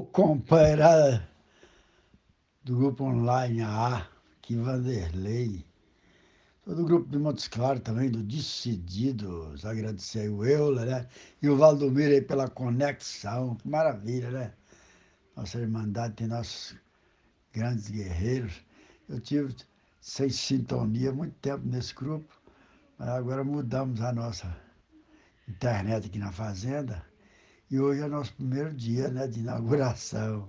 Ô, companheirada do grupo online AA, que Vanderlei. Sou do grupo de Montes Claros também, do Decididos. Agradecer aí o Euler, né? E o Valdomiro aí pela conexão. Que maravilha, né? Nossa Irmandade tem nossos grandes guerreiros. Eu tive sem sintonia muito tempo nesse grupo, mas agora mudamos a nossa internet aqui na fazenda. E hoje é nosso primeiro dia né, de inauguração.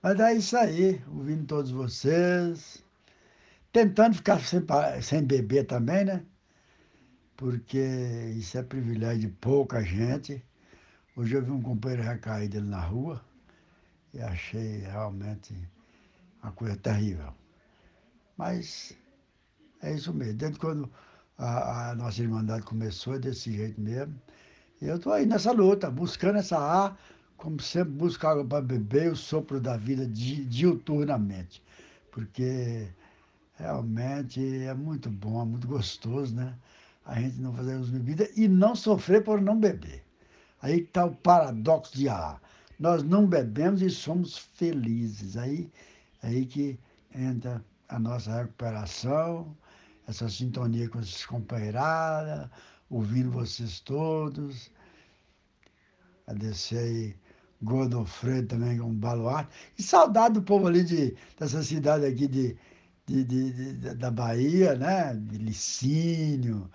Mas é isso aí, ouvindo todos vocês, tentando ficar sem, sem beber também, né? Porque isso é privilégio de pouca gente. Hoje eu vi um companheiro recaído na rua e achei realmente uma coisa terrível. Mas é isso mesmo. Desde quando a, a nossa Irmandade começou, é desse jeito mesmo. Eu estou aí nessa luta, buscando essa ar, como sempre, busco água para beber, o sopro da vida diuturnamente. Porque realmente é muito bom, é muito gostoso, né? A gente não fazer as bebidas e não sofrer por não beber. Aí está o paradoxo de ar. Nós não bebemos e somos felizes. Aí, aí que entra a nossa recuperação, essa sintonia com esses companheiradas, ouvindo vocês todos. Agradecer aí Godofredo também, um baluarte. E saudade do povo ali de, dessa cidade aqui de, de, de, de da Bahia, né? De Licínio,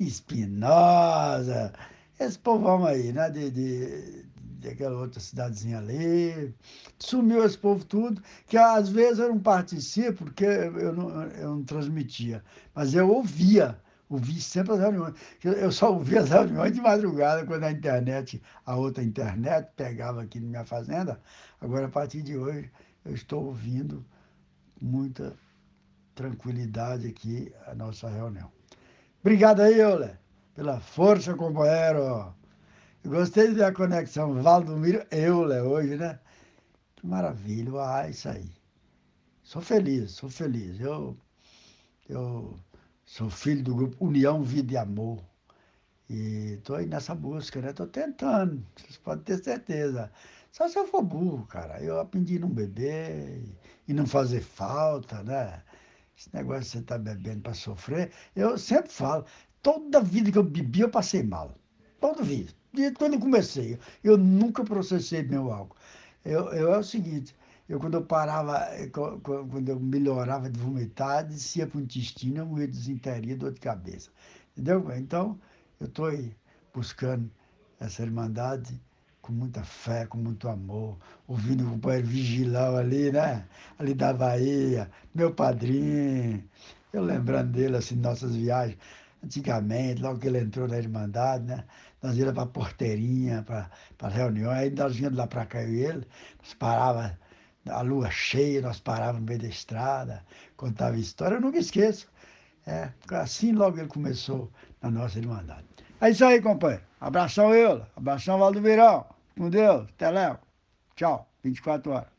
Espinosa, esse povão aí, né? De, de, daquela outra cidadezinha ali. Sumiu esse povo tudo, que às vezes eu não participo, porque eu não, eu não transmitia, mas eu ouvia ouvi sempre as reuniões. Eu só ouvia as reuniões de madrugada, quando a internet, a outra internet, pegava aqui na minha fazenda. Agora, a partir de hoje, eu estou ouvindo muita tranquilidade aqui a nossa reunião. Obrigado aí, Euler, pela força, companheiro. Eu gostei de ver a conexão Valdomiro Euler hoje, né? Que maravilha, ah, isso aí. Sou feliz, sou feliz. Eu, eu Sou filho do grupo União Vida e Amor. E estou aí nessa busca, né? Estou tentando, vocês podem ter certeza. Só se eu for burro, cara. Eu aprendi a não beber e não fazer falta, né? Esse negócio de você estar tá bebendo para sofrer. Eu sempre falo, toda vida que eu bebi, eu passei mal. Toda vida. Desde quando eu comecei. Eu nunca processei meu álcool. Eu, eu é o seguinte, eu, quando eu parava, eh, quando eu melhorava de vomitar, descia para o intestino, eu morria de desinteria, dor de cabeça. Entendeu? Então, eu estou buscando essa irmandade com muita fé, com muito amor, ouvindo o companheiro Vigilão ali, né? Ali da Bahia, meu padrinho. Eu lembrando dele, assim, nossas viagens. Antigamente, logo que ele entrou na Irmandade, né? Nós íamos para a porteirinha, para reunião, aí nós íamos lá para cá e ele, nós parava a lua cheia, nós parávamos no meio da estrada, contava história, eu nunca esqueço. É, assim logo ele começou na nossa Irmandade. É isso aí, companheiro. Abração, eu. Abração, Valdo Virão. Com Deus. Até logo. Tchau. 24 horas.